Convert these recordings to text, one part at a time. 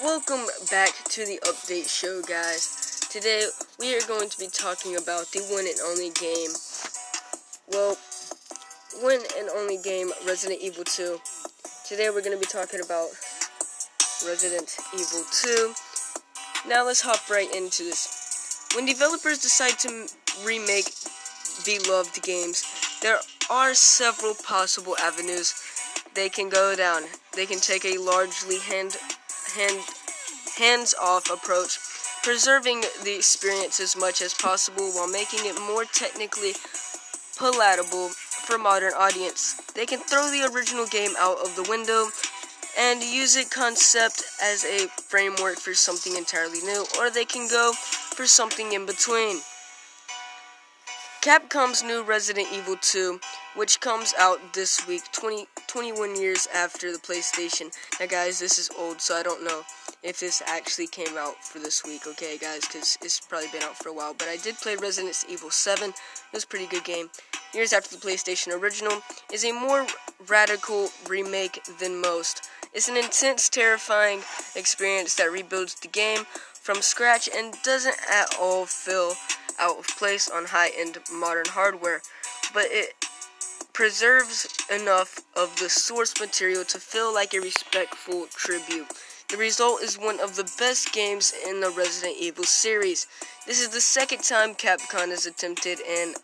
Welcome back to the update show, guys. Today we are going to be talking about the one and only game. Well, one and only game, Resident Evil 2. Today we're going to be talking about Resident Evil 2. Now let's hop right into this. When developers decide to remake beloved games, there are several possible avenues they can go down. They can take a largely hand hand hands-off approach, preserving the experience as much as possible while making it more technically palatable for modern audience. They can throw the original game out of the window and use it concept as a framework for something entirely new, or they can go for something in between. Capcom's new Resident Evil 2, which comes out this week, 20, 21 years after the PlayStation. Now, guys, this is old, so I don't know if this actually came out for this week, okay, guys, because it's probably been out for a while. But I did play Resident Evil 7. It was a pretty good game. Years after the PlayStation original, is a more radical remake than most. It's an intense, terrifying experience that rebuilds the game from scratch and doesn't at all feel out of place on high-end modern hardware, but it preserves enough of the source material to feel like a respectful tribute. The result is one of the best games in the Resident Evil series. This is the second time Capcom has attempted an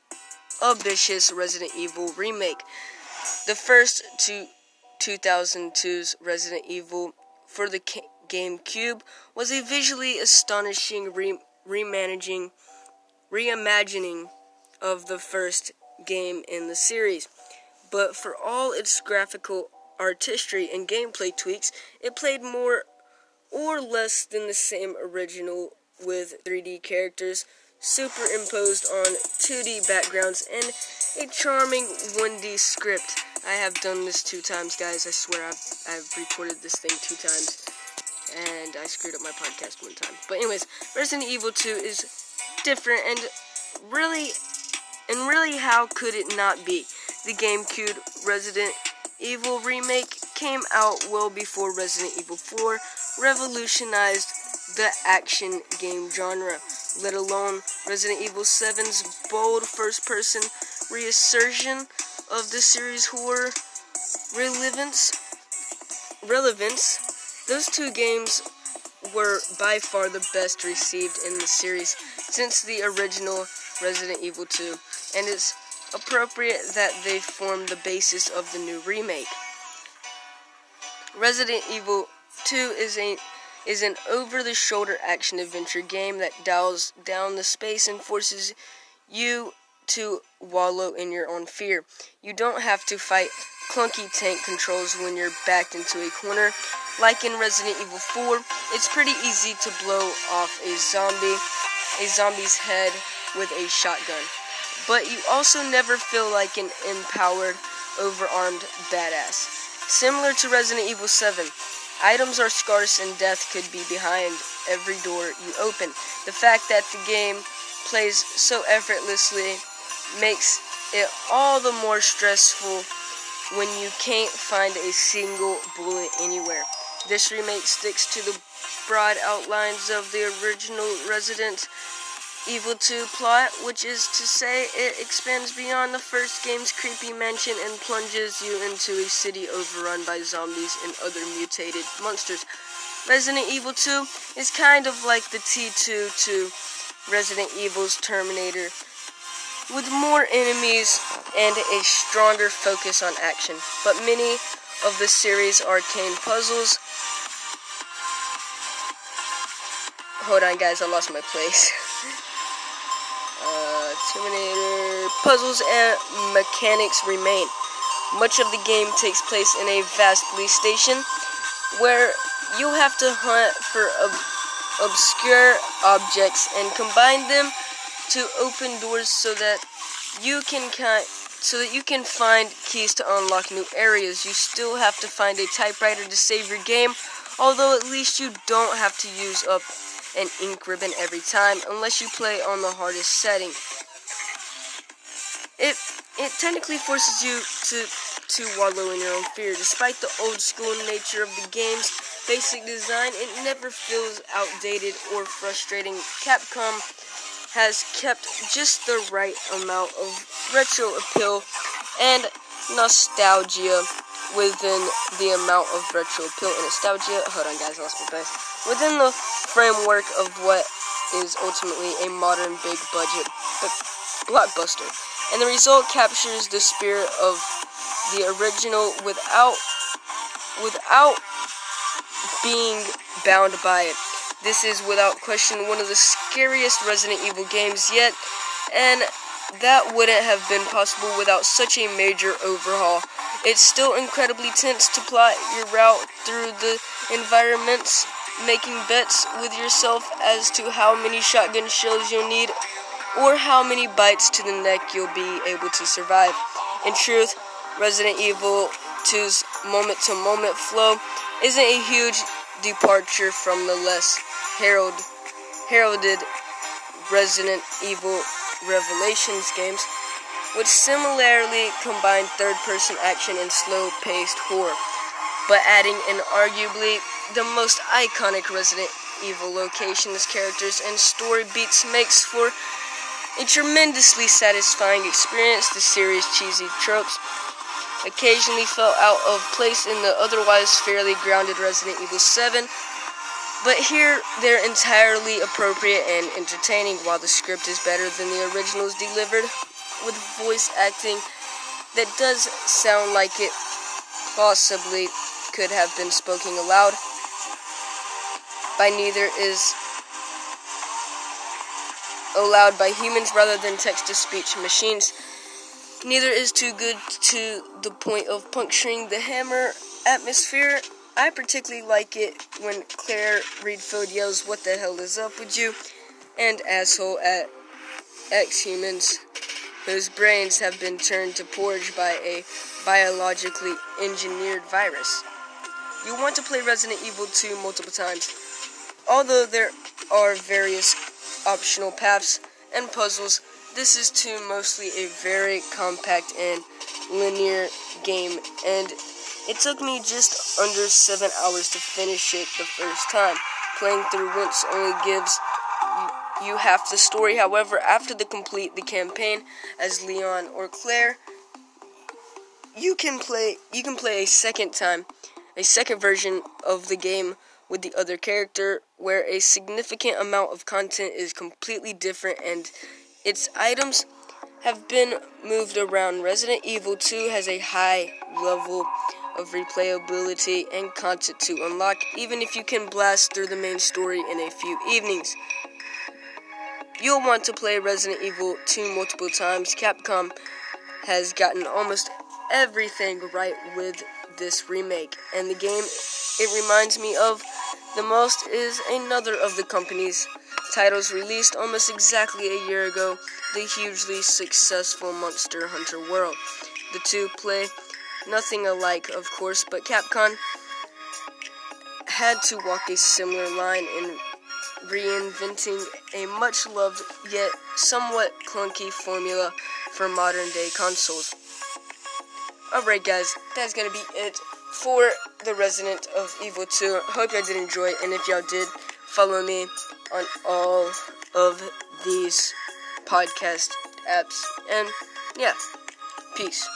ambitious Resident Evil remake. The first to 2002's Resident Evil for the GameCube was a visually astonishing re- remanaging reimagining of the first game in the series. But for all its graphical artistry and gameplay tweaks, it played more or less than the same original with 3D characters superimposed on 2D backgrounds and a charming 1D script. I have done this two times, guys. I swear I've, I've recorded this thing two times. And I screwed up my podcast one time. But anyways, Resident Evil 2 is different and really and really how could it not be? The GameCube Resident Evil remake came out well before Resident Evil 4 revolutionized the action game genre, let alone Resident Evil 7's bold first person reassertion of the series' horror relevance. Relevance. Those two games were by far the best received in the series since the original Resident Evil 2, and it's appropriate that they form the basis of the new remake. Resident Evil 2 is a is an over-the-shoulder action adventure game that dials down the space and forces you to wallow in your own fear. You don't have to fight clunky tank controls when you're backed into a corner. Like in Resident Evil 4, it's pretty easy to blow off a zombie, a zombie's head with a shotgun. But you also never feel like an empowered, overarmed badass. Similar to Resident Evil 7, items are scarce and death could be behind every door you open. The fact that the game plays so effortlessly makes it all the more stressful when you can't find a single bullet anywhere. This remake sticks to the broad outlines of the original Resident Evil 2 plot, which is to say it expands beyond the first game's creepy mansion and plunges you into a city overrun by zombies and other mutated monsters. Resident Evil 2 is kind of like the T2 to Resident Evil's Terminator, with more enemies and a stronger focus on action. But many of the series' arcane puzzles. Hold on, guys, I lost my place. puzzles and mechanics remain. Much of the game takes place in a vast police station where you have to hunt for ob- obscure objects and combine them to open doors so that you can so that you can find keys to unlock new areas. You still have to find a typewriter to save your game, although at least you don't have to use up an ink ribbon every time unless you play on the hardest setting. It it technically forces you to to wallow in your own fear. Despite the old school nature of the games, basic design, it never feels outdated or frustrating. Capcom has kept just the right amount of retro appeal and nostalgia within the amount of retro appeal and nostalgia. Hold on, guys, I lost my place. Within the framework of what is ultimately a modern big budget blockbuster. And the result captures the spirit of the original without without being bound by it. This is without question one of the scariest Resident Evil games yet, and that wouldn't have been possible without such a major overhaul. It's still incredibly tense to plot your route through the environments, making bets with yourself as to how many shotgun shells you'll need or how many bites to the neck you'll be able to survive. In truth, Resident Evil 2's moment to moment flow isn't a huge departure from the less herald, heralded Resident Evil Revelations games, which similarly combine third person action and slow paced horror, but adding in arguably the most iconic Resident Evil locations, characters, and story beats makes for a tremendously satisfying experience. The series' cheesy tropes occasionally fell out of place in the otherwise fairly grounded Resident Evil 7, but here they're entirely appropriate and entertaining while the script is better than the originals delivered with voice acting that does sound like it possibly could have been spoken aloud by neither is allowed by humans rather than text to speech machines. Neither is too good to the point of puncturing the hammer atmosphere. I particularly like it when Claire Redfield yells, What the hell is up with you? and asshole at ex humans whose brains have been turned to porridge by a biologically engineered virus. You want to play Resident Evil 2 multiple times. Although there are various optional paths and puzzles, this is too mostly a very compact and linear game, and it took me just under 7 hours to finish it the first time. Playing through once only gives you half the story, however, after the complete the campaign as Leon or Claire, you can play you can play a second time, a second version of the game with the other character where a significant amount of content is completely different and its items have been moved around. Resident Evil 2 has a high level of replayability and content to unlock, even if you can blast through the main story in a few evenings. You'll want to play Resident Evil 2 multiple times. Capcom has gotten almost everything right with this remake, and the game it reminds me of the most is another of the company's titles released almost exactly a year ago, the hugely successful Monster Hunter World. The two play nothing alike, of course, but Capcom had to walk a similar line in reinventing a much loved yet somewhat clunky formula for modern day consoles. Alright, guys, that's gonna be it for the Resident of Evil 2. Hope y'all did enjoy, and if y'all did, follow me on all of these podcast apps. And yeah, peace.